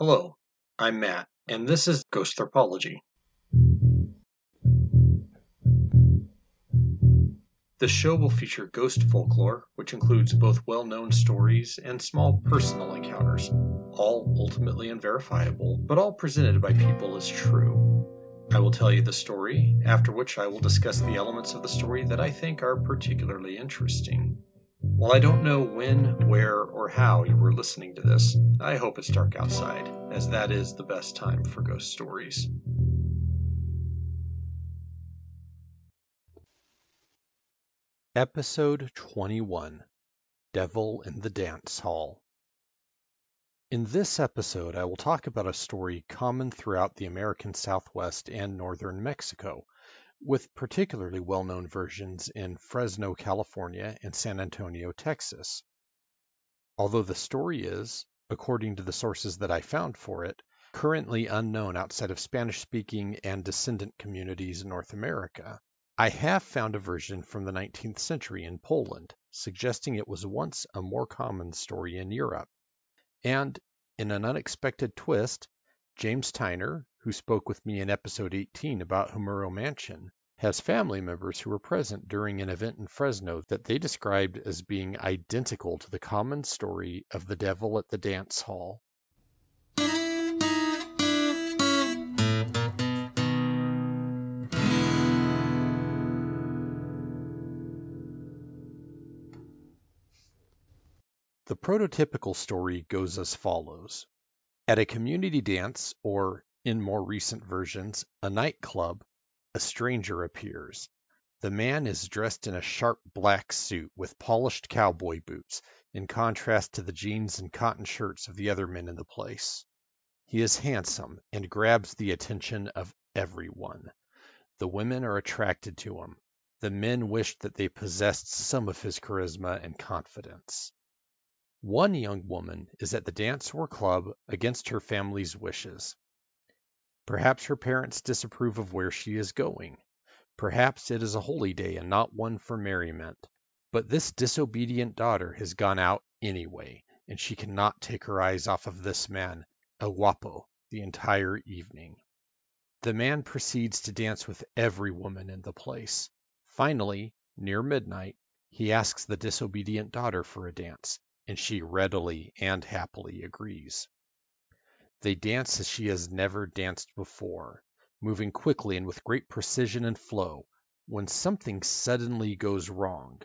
Hello, I'm Matt, and this is Ghost Anthropology. The show will feature ghost folklore, which includes both well known stories and small personal encounters, all ultimately unverifiable, but all presented by people as true. I will tell you the story, after which I will discuss the elements of the story that I think are particularly interesting. While I don't know when, where, or how you were listening to this, I hope it's dark outside, as that is the best time for ghost stories. Episode 21 Devil in the Dance Hall. In this episode, I will talk about a story common throughout the American Southwest and northern Mexico, with particularly well known versions in Fresno, California, and San Antonio, Texas. Although the story is, according to the sources that I found for it, currently unknown outside of Spanish speaking and descendant communities in North America. I have found a version from the 19th century in Poland, suggesting it was once a more common story in Europe. And, in an unexpected twist, James Tyner, who spoke with me in episode 18 about Hemuro Mansion, has family members who were present during an event in Fresno that they described as being identical to the common story of the devil at the dance hall. The prototypical story goes as follows. At a community dance, or, in more recent versions, a nightclub, a stranger appears. The man is dressed in a sharp black suit with polished cowboy boots, in contrast to the jeans and cotton shirts of the other men in the place. He is handsome and grabs the attention of everyone. The women are attracted to him. The men wish that they possessed some of his charisma and confidence. One young woman is at the dance or club against her family's wishes. Perhaps her parents disapprove of where she is going. Perhaps it is a holy day and not one for merriment. But this disobedient daughter has gone out anyway, and she cannot take her eyes off of this man, El Guapo, the entire evening. The man proceeds to dance with every woman in the place. Finally, near midnight, he asks the disobedient daughter for a dance, and she readily and happily agrees. They dance as she has never danced before, moving quickly and with great precision and flow, when something suddenly goes wrong.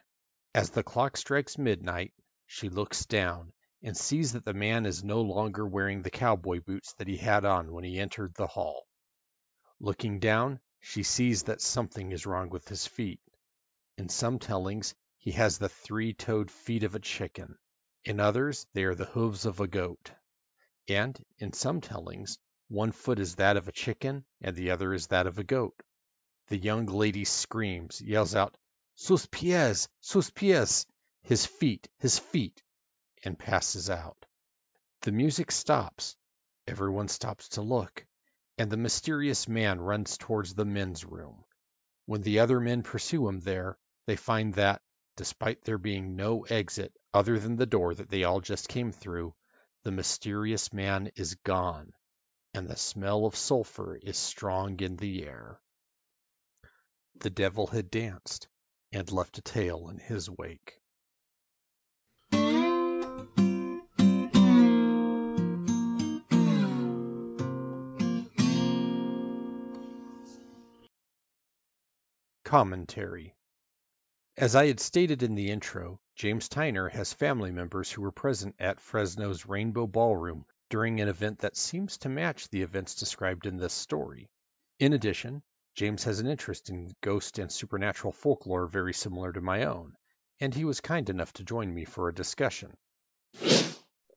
As the clock strikes midnight, she looks down and sees that the man is no longer wearing the cowboy boots that he had on when he entered the hall. Looking down, she sees that something is wrong with his feet. In some tellings, he has the three toed feet of a chicken. In others they are the hoofs of a goat. And, in some tellings, one foot is that of a chicken and the other is that of a goat. The young lady screams, yells out, Sus pies! Sus pies! His feet! His feet! and passes out. The music stops. Everyone stops to look, and the mysterious man runs towards the men's room. When the other men pursue him there, they find that, despite there being no exit other than the door that they all just came through, the mysterious man is gone, and the smell of sulphur is strong in the air. The devil had danced, and left a tail in his wake. Commentary as I had stated in the intro, James Tyner has family members who were present at Fresno's Rainbow Ballroom during an event that seems to match the events described in this story. In addition, James has an interest in ghost and supernatural folklore very similar to my own, and he was kind enough to join me for a discussion.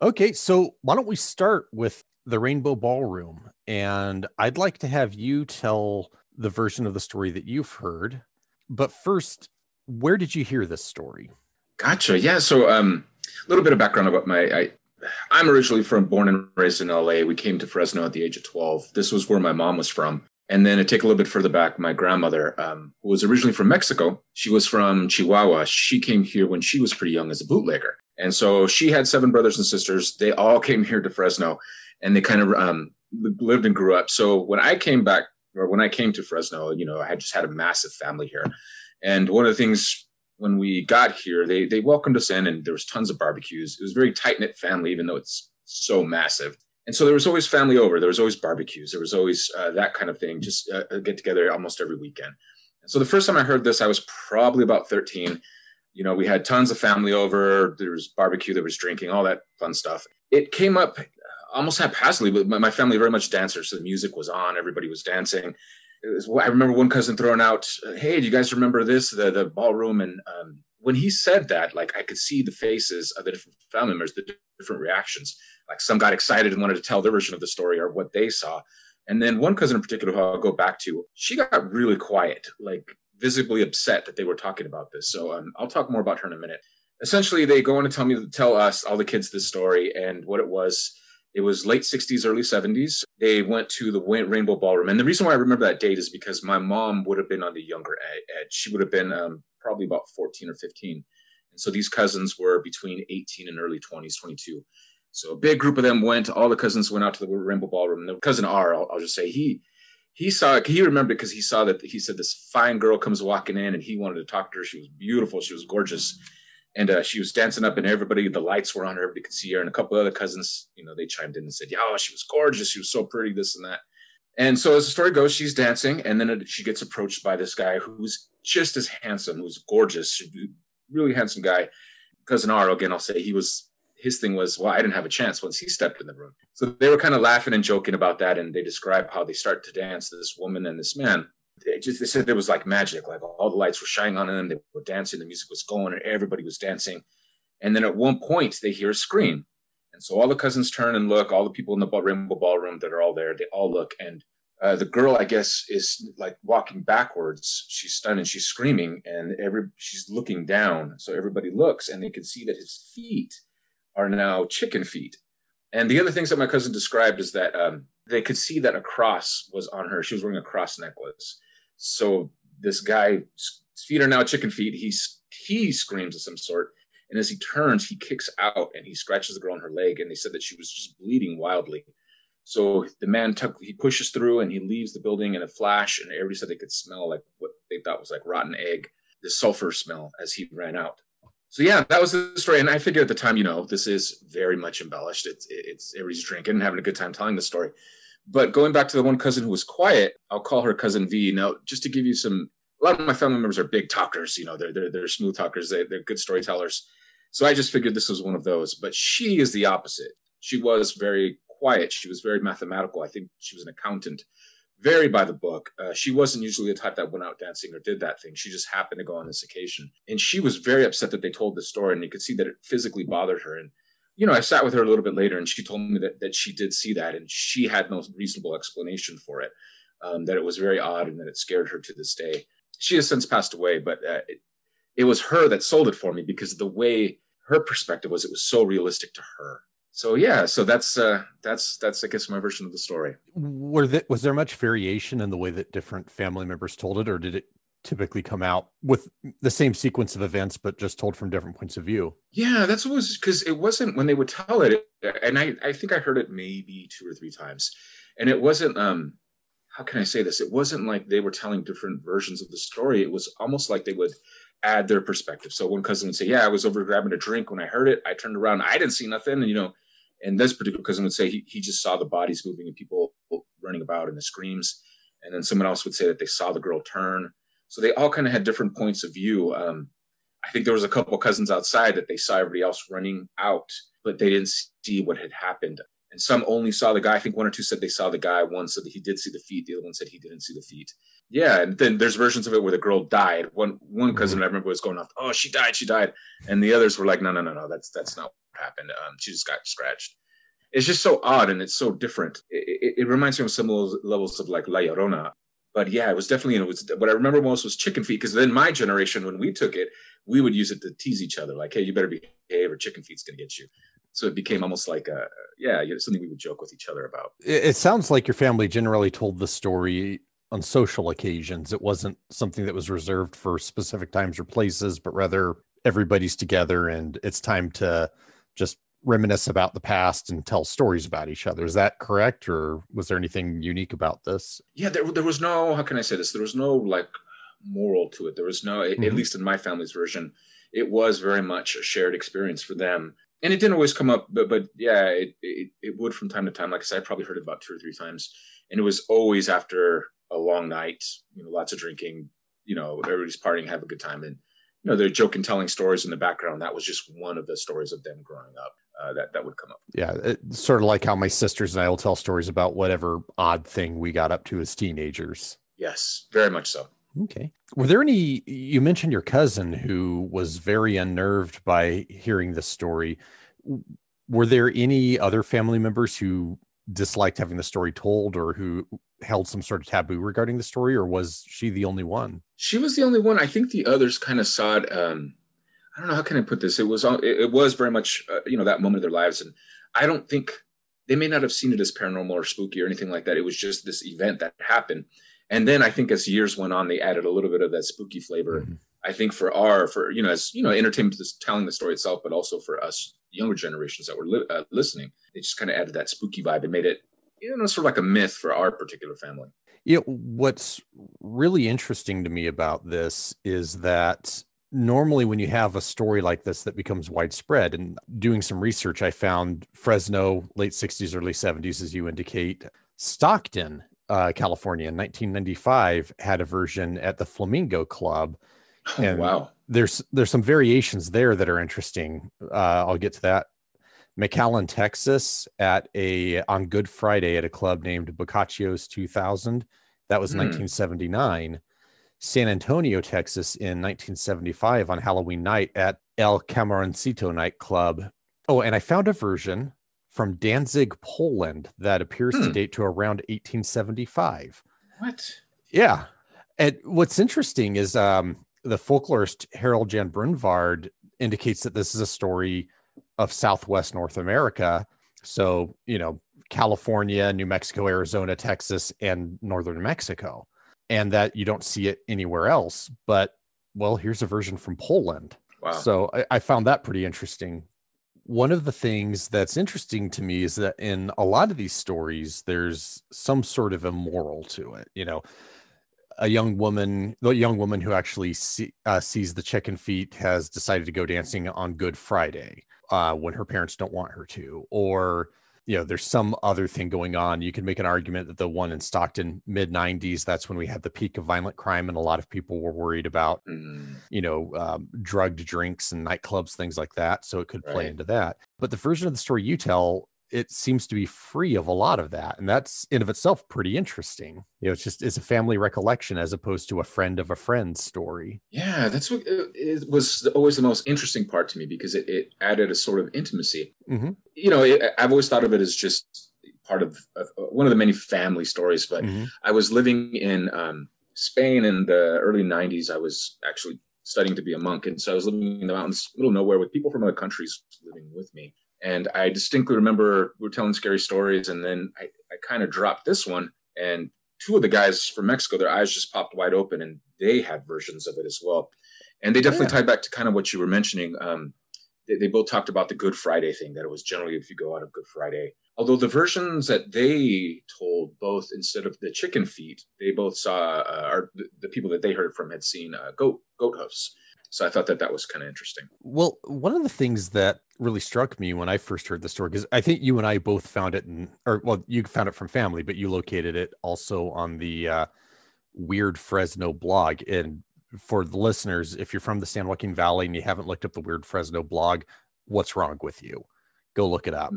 Okay, so why don't we start with the Rainbow Ballroom? And I'd like to have you tell the version of the story that you've heard. But first, where did you hear this story? Gotcha. Yeah. So, um, a little bit of background about my. I, I'm originally from born and raised in LA. We came to Fresno at the age of 12. This was where my mom was from. And then to take a little bit further back, my grandmother, um, who was originally from Mexico, she was from Chihuahua. She came here when she was pretty young as a bootlegger. And so she had seven brothers and sisters. They all came here to Fresno. and they kind of um, lived and grew up. So when I came back, or when I came to Fresno, you know, I had just had a massive family here, and one of the things when we got here, they they welcomed us in, and there was tons of barbecues. It was very tight knit family, even though it's so massive. And so there was always family over. There was always barbecues. There was always uh, that kind of thing. Just uh, get together almost every weekend. And so the first time I heard this, I was probably about 13. You know, we had tons of family over. There was barbecue. There was drinking, all that fun stuff. It came up almost haphazardly, but my family very much dancers. So the music was on. Everybody was dancing. Was, I remember one cousin throwing out, "Hey, do you guys remember this? The the ballroom?" And um, when he said that, like I could see the faces of the different family members, the different reactions. Like some got excited and wanted to tell their version of the story or what they saw. And then one cousin in particular, who I'll go back to, she got really quiet, like visibly upset that they were talking about this. So um, I'll talk more about her in a minute. Essentially, they go on to tell me, tell us, all the kids, this story and what it was. It was late 60s, early 70s. They went to the Rainbow Ballroom. And the reason why I remember that date is because my mom would have been on the younger edge. She would have been um, probably about 14 or 15. And so these cousins were between 18 and early 20s, 22. So a big group of them went. All the cousins went out to the Rainbow Ballroom. The cousin R, I'll, I'll just say he he saw he remembered because he saw that he said this fine girl comes walking in and he wanted to talk to her. She was beautiful. She was gorgeous. And uh, she was dancing up, and everybody, the lights were on her. Everybody could see her. And a couple other cousins, you know, they chimed in and said, "Yeah, she was gorgeous. She was so pretty, this and that." And so, as the story goes, she's dancing, and then she gets approached by this guy who's just as handsome, who's gorgeous, really handsome guy. Cousin R, again, I'll say he was his thing was, well, I didn't have a chance once he stepped in the room. So they were kind of laughing and joking about that, and they describe how they start to dance this woman and this man. They just they said it was like magic, like all the lights were shining on them. They were dancing, the music was going, and everybody was dancing. And then at one point, they hear a scream, and so all the cousins turn and look. All the people in the Rainbow Ballroom that are all there, they all look, and uh, the girl, I guess, is like walking backwards. She's stunned and she's screaming, and every she's looking down. So everybody looks, and they can see that his feet are now chicken feet. And the other things that my cousin described is that um, they could see that a cross was on her. She was wearing a cross necklace. So this guy's feet are now chicken feet. He's he screams of some sort, and as he turns, he kicks out and he scratches the girl on her leg. And they said that she was just bleeding wildly. So the man took, he pushes through and he leaves the building in a flash, and everybody said they could smell like what they thought was like rotten egg, the sulfur smell as he ran out. So yeah, that was the story, and I figured at the time, you know, this is very much embellished. It's it's everybody's drinking and having a good time telling the story. But going back to the one cousin who was quiet, I'll call her cousin V. Now, just to give you some, a lot of my family members are big talkers. You know, they're they're, they're smooth talkers. They, they're good storytellers. So I just figured this was one of those. But she is the opposite. She was very quiet. She was very mathematical. I think she was an accountant, very by the book. Uh, she wasn't usually the type that went out dancing or did that thing. She just happened to go on this occasion. And she was very upset that they told the story, and you could see that it physically bothered her. And, you know, I sat with her a little bit later, and she told me that, that she did see that, and she had no reasonable explanation for it, um, that it was very odd and that it scared her to this day. She has since passed away, but uh, it, it was her that sold it for me because the way her perspective was, it was so realistic to her so yeah so that's uh that's that's i guess my version of the story were that was there much variation in the way that different family members told it or did it typically come out with the same sequence of events but just told from different points of view yeah that's what was because it wasn't when they would tell it and i i think i heard it maybe two or three times and it wasn't um how can i say this it wasn't like they were telling different versions of the story it was almost like they would add their perspective so one cousin would say yeah i was over grabbing a drink when i heard it i turned around i didn't see nothing and you know and this particular cousin would say he, he just saw the bodies moving and people running about and the screams. And then someone else would say that they saw the girl turn. So they all kind of had different points of view. Um, I think there was a couple cousins outside that they saw everybody else running out, but they didn't see what had happened. And some only saw the guy. I think one or two said they saw the guy. One said that he did see the feet. The other one said he didn't see the feet. Yeah, and then there's versions of it where the girl died. One one cousin mm-hmm. I remember was going off, "Oh, she died, she died," and the others were like, "No, no, no, no, that's that's not what happened. Um, she just got scratched. It's just so odd and it's so different. It, it, it reminds me of some levels of like La Llorona. But yeah, it was definitely, it was, what I remember most was chicken feet. Cause then my generation, when we took it, we would use it to tease each other. Like, Hey, you better behave or chicken feet's going to get you. So it became almost like a, yeah, something we would joke with each other about. It, it sounds like your family generally told the story on social occasions. It wasn't something that was reserved for specific times or places, but rather everybody's together and it's time to just reminisce about the past and tell stories about each other. Is that correct, or was there anything unique about this? Yeah, there, there was no. How can I say this? There was no like moral to it. There was no, mm-hmm. at least in my family's version, it was very much a shared experience for them. And it didn't always come up, but but yeah, it, it, it would from time to time. Like I said, I probably heard it about two or three times, and it was always after a long night, you know, lots of drinking, you know, everybody's partying, have a good time, and you know, they're joking, telling stories in the background. That was just one of the stories of them growing up. Uh, that that would come up. Yeah, it's sort of like how my sisters and I will tell stories about whatever odd thing we got up to as teenagers. Yes, very much so. Okay. Were there any, you mentioned your cousin who was very unnerved by hearing the story. Were there any other family members who disliked having the story told or who held some sort of taboo regarding the story, or was she the only one? She was the only one. I think the others kind of saw it. Um, I don't know how can I put this. It was it was very much uh, you know that moment of their lives, and I don't think they may not have seen it as paranormal or spooky or anything like that. It was just this event that happened, and then I think as years went on, they added a little bit of that spooky flavor. Mm-hmm. I think for our, for, you know, as, you know, entertainment is telling the story itself, but also for us younger generations that were li- uh, listening, it just kind of added that spooky vibe and made it, you know, sort of like a myth for our particular family. Yeah. What's really interesting to me about this is that normally when you have a story like this that becomes widespread and doing some research i found fresno late 60s early 70s as you indicate stockton uh, California in 1995 had a version at the Flamingo Club. Oh, wow. There's there's some variations there that are interesting. Uh, I'll get to that. McAllen, Texas, at a on Good Friday at a club named Boccaccio's 2000. That was 1979. San Antonio, Texas, in 1975 on Halloween night at El Camaroncito nightclub. Oh, and I found a version from Danzig, Poland, that appears hmm. to date to around 1875. What? Yeah. And what's interesting is um, the folklorist Harold Jan Brunvand indicates that this is a story of Southwest North America. So, you know, California, New Mexico, Arizona, Texas, and Northern Mexico, and that you don't see it anywhere else. But, well, here's a version from Poland. Wow. So I, I found that pretty interesting one of the things that's interesting to me is that in a lot of these stories, there's some sort of immoral to it. You know, a young woman, the young woman who actually see, uh, sees the chicken feet has decided to go dancing on Good Friday uh, when her parents don't want her to, or you know there's some other thing going on you can make an argument that the one in stockton mid 90s that's when we had the peak of violent crime and a lot of people were worried about mm. you know um, drugged drinks and nightclubs things like that so it could play right. into that but the version of the story you tell it seems to be free of a lot of that and that's in of itself pretty interesting. You know it's just it's a family recollection as opposed to a friend of a friend story. Yeah that's what it was always the most interesting part to me because it, it added a sort of intimacy. Mm-hmm. you know it, i've always thought of it as just part of, of, one of the many family stories but mm-hmm. i was living in um, spain in the early 90s i was actually studying to be a monk and so i was living in the mountains middle of nowhere with people from other countries living with me and I distinctly remember we were telling scary stories, and then I, I kind of dropped this one, and two of the guys from Mexico, their eyes just popped wide open, and they had versions of it as well. And they definitely yeah. tied back to kind of what you were mentioning. Um, they, they, both talked about the Good Friday thing, that it was generally if you go out of Good Friday. Although the versions that they told, both instead of the chicken feet, they both saw, uh, or the, the, people that they heard from had seen uh, goat goat hoofs. So I thought that that was kind of interesting. Well, one of the things that really struck me when I first heard the story, because I think you and I both found it in, or well, you found it from family, but you located it also on the uh, Weird Fresno blog. And for the listeners, if you're from the San Joaquin Valley and you haven't looked up the Weird Fresno blog, what's wrong with you? Go look it up.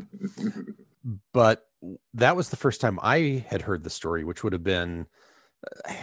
but that was the first time I had heard the story, which would have been, uh,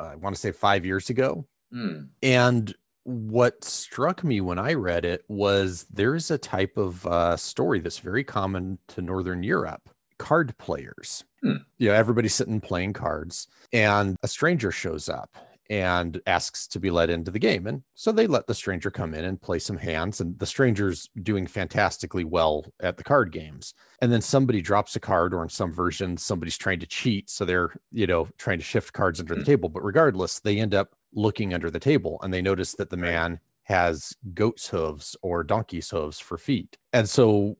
I want to say five years ago. Mm. And what struck me when I read it was there's a type of uh, story that's very common to Northern Europe card players. Hmm. You know, everybody's sitting playing cards, and a stranger shows up and asks to be let into the game. And so they let the stranger come in and play some hands, and the stranger's doing fantastically well at the card games. And then somebody drops a card, or in some versions, somebody's trying to cheat. So they're, you know, trying to shift cards under the hmm. table. But regardless, they end up looking under the table and they notice that the man has goat's hooves or donkey's hooves for feet. And so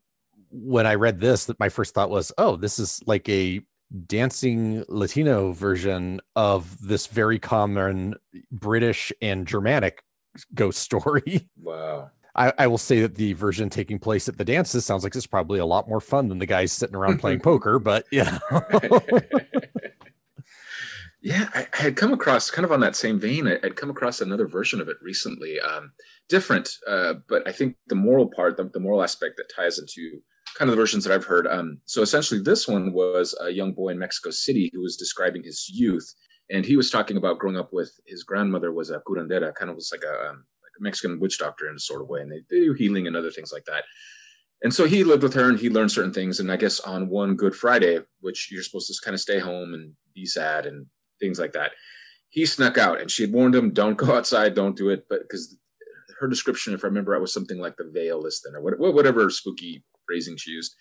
when I read this, that my first thought was, oh, this is like a dancing Latino version of this very common British and Germanic ghost story. Wow. I, I, will say that the version taking place at the dances sounds like it's probably a lot more fun than the guys sitting around playing poker, but yeah. yeah, I, I, had come across kind of on that same vein. I, would come across another version of it recently, um, different, uh, but I think the moral part, the, the, moral aspect that ties into kind of the versions that I've heard. Um, so essentially, this one was a young boy in Mexico City who was describing his youth, and he was talking about growing up with his grandmother was a curandera, kind of was like a, um, like a Mexican witch doctor in a sort of way, and they, they do healing and other things like that. And so he lived with her and he learned certain things. And I guess on one Good Friday, which you're supposed to kind of stay home and be sad and things like that, he snuck out and she had warned him, don't go outside, don't do it. But because her description, if I remember, it was something like the veil is thin or whatever spooky phrasing she used.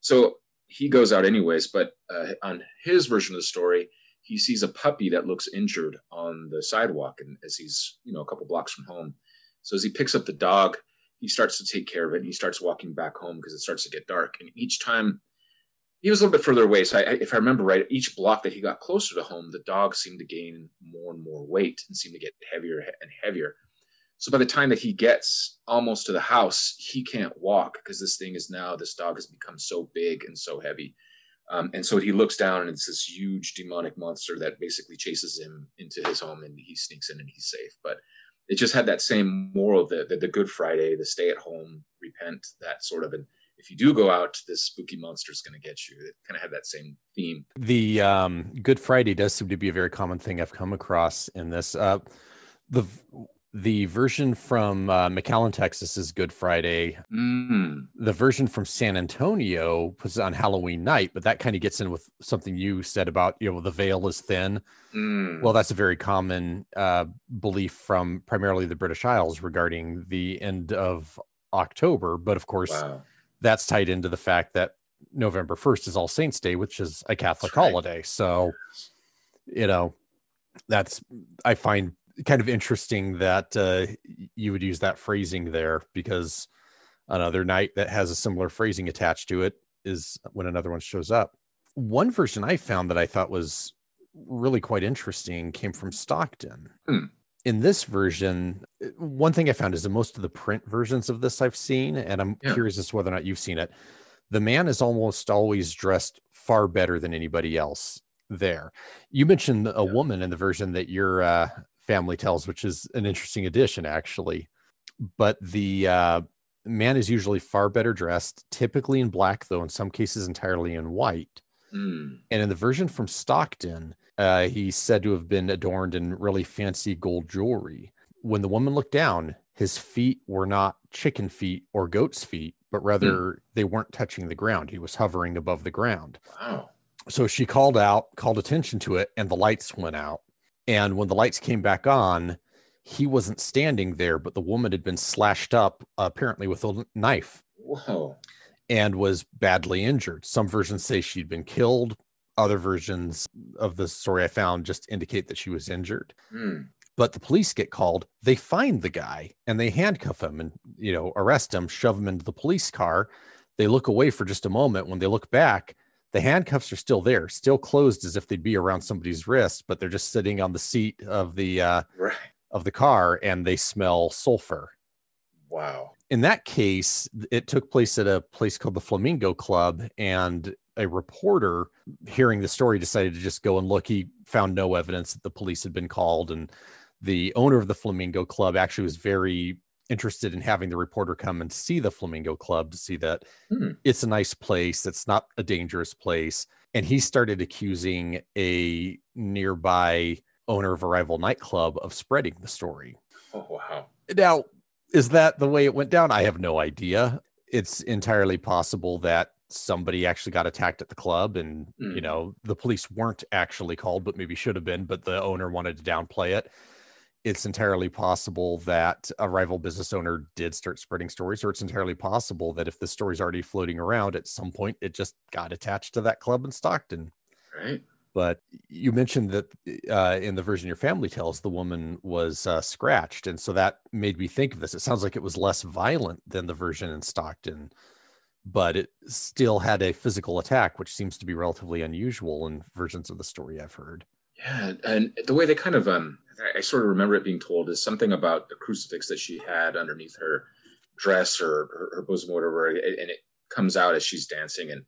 So he goes out anyways, but uh, on his version of the story, he sees a puppy that looks injured on the sidewalk, and as he's you know a couple blocks from home, so as he picks up the dog, he starts to take care of it. And he starts walking back home because it starts to get dark, and each time he was a little bit further away. So I, if I remember right, each block that he got closer to home, the dog seemed to gain more and more weight and seemed to get heavier and heavier. So by the time that he gets almost to the house, he can't walk because this thing is now, this dog has become so big and so heavy. Um, and so he looks down and it's this huge demonic monster that basically chases him into his home and he sneaks in and he's safe. But it just had that same moral, the, the, Good Friday, the stay at home, repent, that sort of, and if you do go out, this spooky monster is going to get you. It kind of had that same theme. The um, Good Friday does seem to be a very common thing I've come across in this. Uh, the the version from uh, McAllen, Texas is Good Friday. Mm. The version from San Antonio puts it on Halloween night, but that kind of gets in with something you said about, you know, the veil is thin. Mm. Well, that's a very common uh, belief from primarily the British Isles regarding the end of October. But of course, wow. That's tied into the fact that November 1st is All Saints Day, which is a Catholic right. holiday. So, you know, that's, I find kind of interesting that uh, you would use that phrasing there because another night that has a similar phrasing attached to it is when another one shows up. One version I found that I thought was really quite interesting came from Stockton. Hmm. In this version, one thing I found is that most of the print versions of this I've seen, and I'm yeah. curious as to whether or not you've seen it, the man is almost always dressed far better than anybody else there. You mentioned a yeah. woman in the version that you're uh, family tells, which is an interesting addition, actually. But the uh, man is usually far better dressed, typically in black, though in some cases entirely in white. Mm. And in the version from Stockton, uh, he's said to have been adorned in really fancy gold jewelry. When the woman looked down, his feet were not chicken feet or goat's feet, but rather mm. they weren't touching the ground. He was hovering above the ground. Wow. So she called out, called attention to it, and the lights went out. And when the lights came back on, he wasn't standing there, but the woman had been slashed up, uh, apparently with a knife. Whoa. And was badly injured. Some versions say she'd been killed. Other versions of the story I found just indicate that she was injured. Mm. But the police get called. They find the guy and they handcuff him and, you know, arrest him, shove him into the police car. They look away for just a moment. When they look back, the handcuffs are still there, still closed as if they'd be around somebody's wrist, but they're just sitting on the seat of the uh, right. of the car, and they smell sulfur. Wow. In that case, it took place at a place called the Flamingo Club, and a reporter hearing the story decided to just go and look. He found no evidence that the police had been called, and the owner of the Flamingo Club actually was very interested in having the reporter come and see the Flamingo Club to see that hmm. it's a nice place, it's not a dangerous place. And he started accusing a nearby owner of a rival nightclub of spreading the story. Oh, wow. Now, is that the way it went down? I have no idea. It's entirely possible that somebody actually got attacked at the club and you hmm. know the police weren't actually called but maybe should have been but the owner wanted to downplay it it's entirely possible that a rival business owner did start spreading stories, or it's entirely possible that if the story's already floating around, at some point it just got attached to that club in Stockton. Right. But you mentioned that uh, in the version your family tells, the woman was uh, scratched, and so that made me think of this. It sounds like it was less violent than the version in Stockton, but it still had a physical attack, which seems to be relatively unusual in versions of the story I've heard. Yeah, and the way they kind of um, I sort of remember it being told is something about the crucifix that she had underneath her dress or her, her bosom, or whatever, and it comes out as she's dancing, and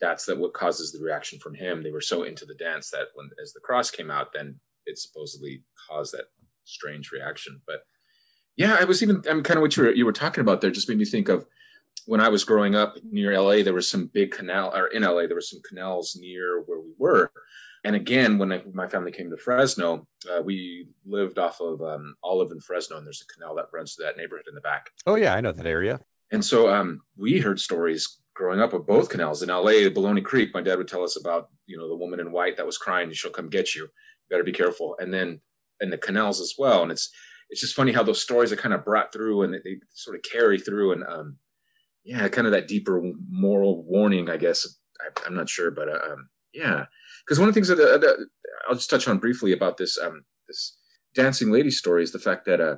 that's that what causes the reaction from him. They were so into the dance that when as the cross came out, then it supposedly caused that strange reaction. But yeah, I was even I'm kind of what you were you were talking about there just made me think of when I was growing up near LA, there was some big canal, or in LA, there were some canals near where we were. And again, when I, my family came to Fresno, uh, we lived off of um, Olive and Fresno, and there's a canal that runs through that neighborhood in the back. Oh yeah, I know that area. And so um, we heard stories growing up of both canals in LA, Ballona Creek. My dad would tell us about, you know, the woman in white that was crying, and she'll come get you. You better be careful. And then in the canals as well. And it's it's just funny how those stories are kind of brought through and they, they sort of carry through. And um, yeah, kind of that deeper moral warning, I guess. I, am not sure, but uh, um, yeah, because one of the things that, uh, that, I'll just touch on briefly about this um, this dancing lady story is the fact that uh,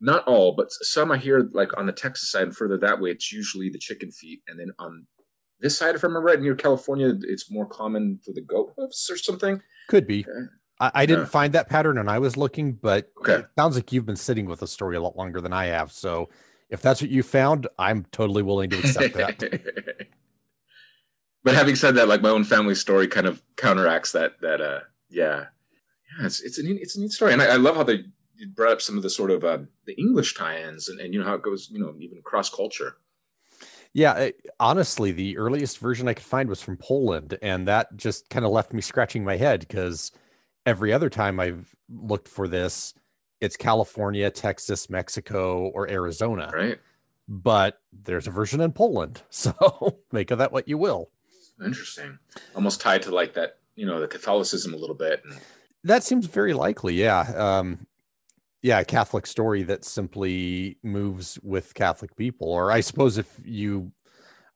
not all, but some I hear like on the Texas side and further that way, it's usually the chicken feet, and then on this side, if I remember right, near California, it's more common for the goat hoofs or something. Could be. Okay. I, I, didn't yeah. find that pattern when I was looking, but okay. it sounds like you've been sitting with the story a lot longer than I have. So if that's what you found, I'm totally willing to accept that. but having said that, like my own family story kind of counteracts that. That uh, yeah, yeah, it's it's a neat, it's a neat story, and I, I love how they brought up some of the sort of uh, the English tie-ins, and, and you know how it goes, you know, even cross culture. Yeah, it, honestly, the earliest version I could find was from Poland, and that just kind of left me scratching my head because every other time I've looked for this, it's California, Texas, Mexico, or Arizona. Right. But there's a version in Poland, so make of that what you will. Interesting. Almost tied to like that, you know, the Catholicism a little bit. And... That seems very likely. Yeah. Um, yeah, a Catholic story that simply moves with Catholic people. Or I suppose if you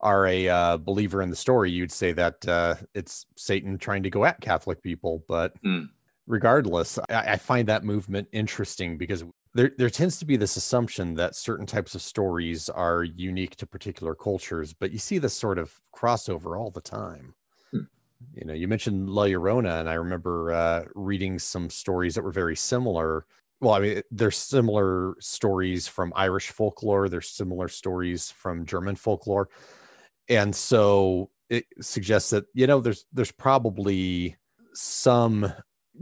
are a uh, believer in the story, you'd say that uh, it's Satan trying to go at Catholic people. But mm. regardless, I, I, find that movement interesting because there, there tends to be this assumption that certain types of stories are unique to particular cultures, but you see this sort of crossover all the time. Hmm. You know, you mentioned La Llorona, and I remember uh, reading some stories that were very similar well, I mean, there's similar stories from Irish folklore, there's similar stories from German folklore. And so it suggests that, you know, there's there's probably some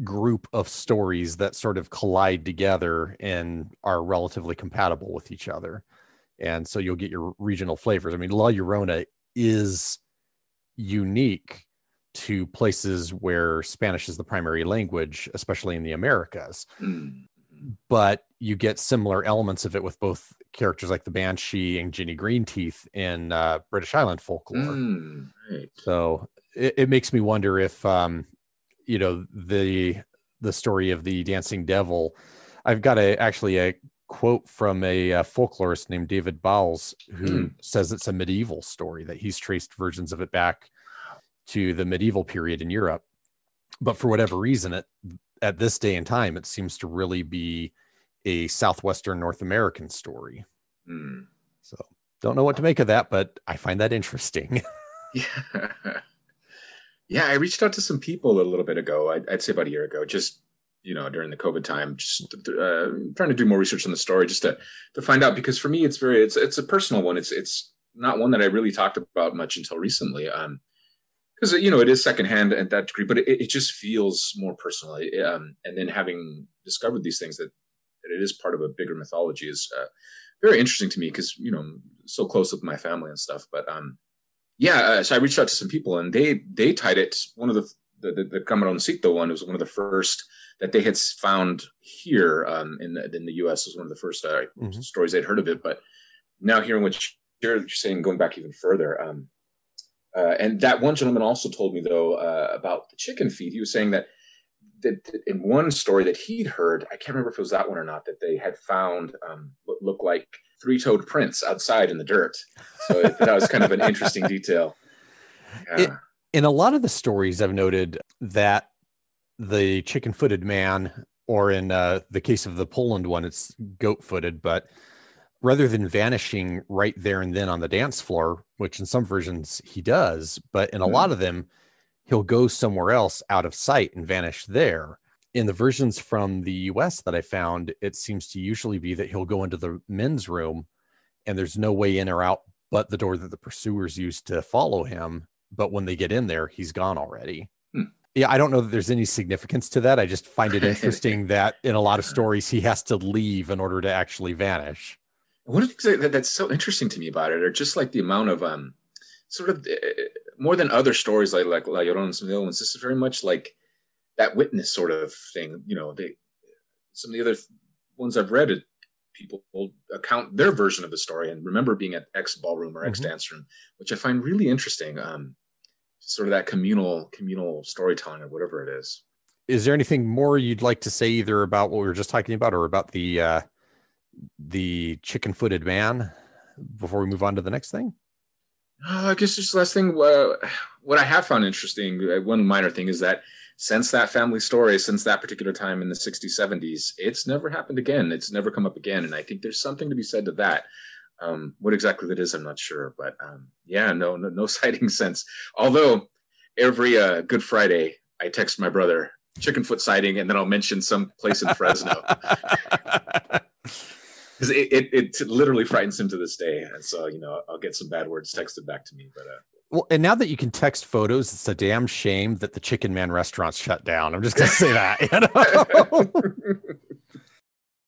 group of stories that sort of collide together and are relatively compatible with each other. And so you'll get your regional flavors. I mean, La Llorona is unique to places where Spanish is the primary language, especially in the Americas. Mm but you get similar elements of it with both characters like the Banshee and Jenny Greenteeth in uh, British Island folklore. Mm, right. So it, it, makes me wonder if, um, you know, the the story of the dancing devil. I've got a actually a quote from a, uh, folklorist named David Bowles who mm. says it's a medieval story that he's traced versions of it back to the medieval period in Europe. But for whatever reason, it at this day and time, it seems to really be a southwestern North American story. Mm. So don't know what to make of that, but I find that interesting. yeah. Yeah, I reached out to some people a little bit ago. I'd, I'd say about a year ago, just you know during the COVID time, just uh, trying to do more research on the story, just to to find out. Because for me, it's very it's it's a personal one. It's it's not one that I really talked about much until recently. Um, because you know it is secondhand at that degree, but it, it just feels more personal. Um, and then having discovered these things that that it is part of a bigger mythology is uh, very interesting to me because you know I'm so close with my family and stuff. But um, yeah, uh, so I reached out to some people and they they tied it. One of the the, the, the Camaroncito one was one of the first that they had found here um, in the in the U.S. was one of the first uh, mm-hmm. stories they'd heard of it. But now hearing what you're saying, going back even further. Um, uh, and that one gentleman also told me though uh, about the chicken feed. He was saying that that in one story that he'd heard, I can't remember if it was that one or not, that they had found um, what looked like three-toed prints outside in the dirt. So that was kind of an interesting detail. Yeah. It, in a lot of the stories, I've noted that the chicken footed man, or in uh, the case of the Poland one, it's goat footed, but rather than vanishing right there and then on the dance floor, which in some versions he does, but in a mm-hmm. lot of them, he'll go somewhere else out of sight and vanish there. In the versions from the US that I found, it seems to usually be that he'll go into the men's room and there's no way in or out but the door that the pursuers used to follow him. But when they get in there, he's gone already. Hmm. Yeah, I don't know that there's any significance to that. I just find it interesting that in a lot of stories, he has to leave in order to actually vanish. One of the things that, that's so interesting to me about it are just like the amount of um, sort of uh, more than other stories like like La Llorona and some of the other ones. This is very much like that witness sort of thing. You know, they some of the other ones I've read, it, people account their version of the story and remember being at X ballroom or X mm-hmm. dance room, which I find really interesting. Um, sort of that communal communal storytelling or whatever it is. Is there anything more you'd like to say either about what we were just talking about or about the uh, the chicken footed man before we move on to the next thing? Uh, I guess just last thing. Uh, what I have found interesting, uh, one minor thing, is that since that family story, since that particular time in the 60s, 70s, it's never happened again. It's never come up again. And I think there's something to be said to that. Um, what exactly that is, I'm not sure. But um, yeah, no, no, no sighting since. Although every uh, Good Friday, I text my brother, chicken foot sighting, and then I'll mention some place in Fresno. because it, it, it literally frightens him to this day. And so you know I'll get some bad words texted back to me. But uh, well, and now that you can text photos, it's a damn shame that the Chicken Man restaurant's shut down. I'm just gonna say that. You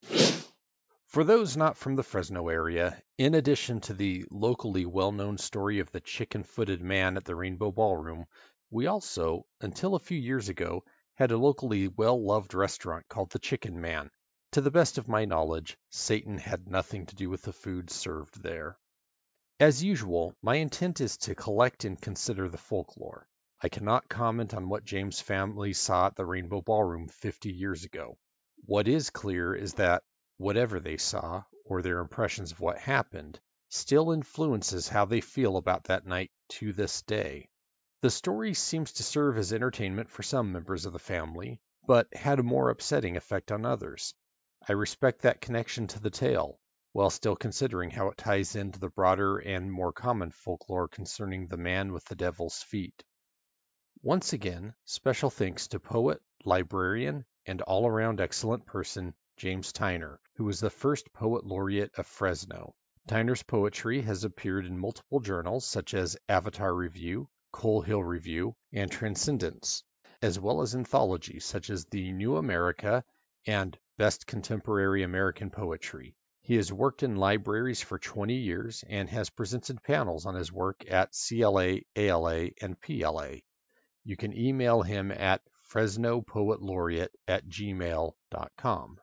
know? For those not from the Fresno area, in addition to the locally well-known story of the chicken-footed man at the Rainbow Ballroom, we also, until a few years ago, had a locally well-loved restaurant called the Chicken Man to the best of my knowledge, Satan had nothing to do with the food served there. As usual, my intent is to collect and consider the folklore. I cannot comment on what James' family saw at the Rainbow Ballroom 50 years ago. What is clear is that whatever they saw, or their impressions of what happened, still influences how they feel about that night to this day. The story seems to serve as entertainment for some members of the family, but had a more upsetting effect on others. I respect that connection to the tale, while still considering how it ties into the broader and more common folklore concerning the man with the devil's feet. Once again, special thanks to poet, librarian, and all around excellent person James Tyner, who was the first poet laureate of Fresno. Tyner's poetry has appeared in multiple journals such as Avatar Review, Coal Hill Review, and Transcendence, as well as anthologies such as The New America and Best Contemporary American Poetry. He has worked in libraries for 20 years and has presented panels on his work at CLA, ALA, and PLA. You can email him at fresnopoetlaureate at gmail.com.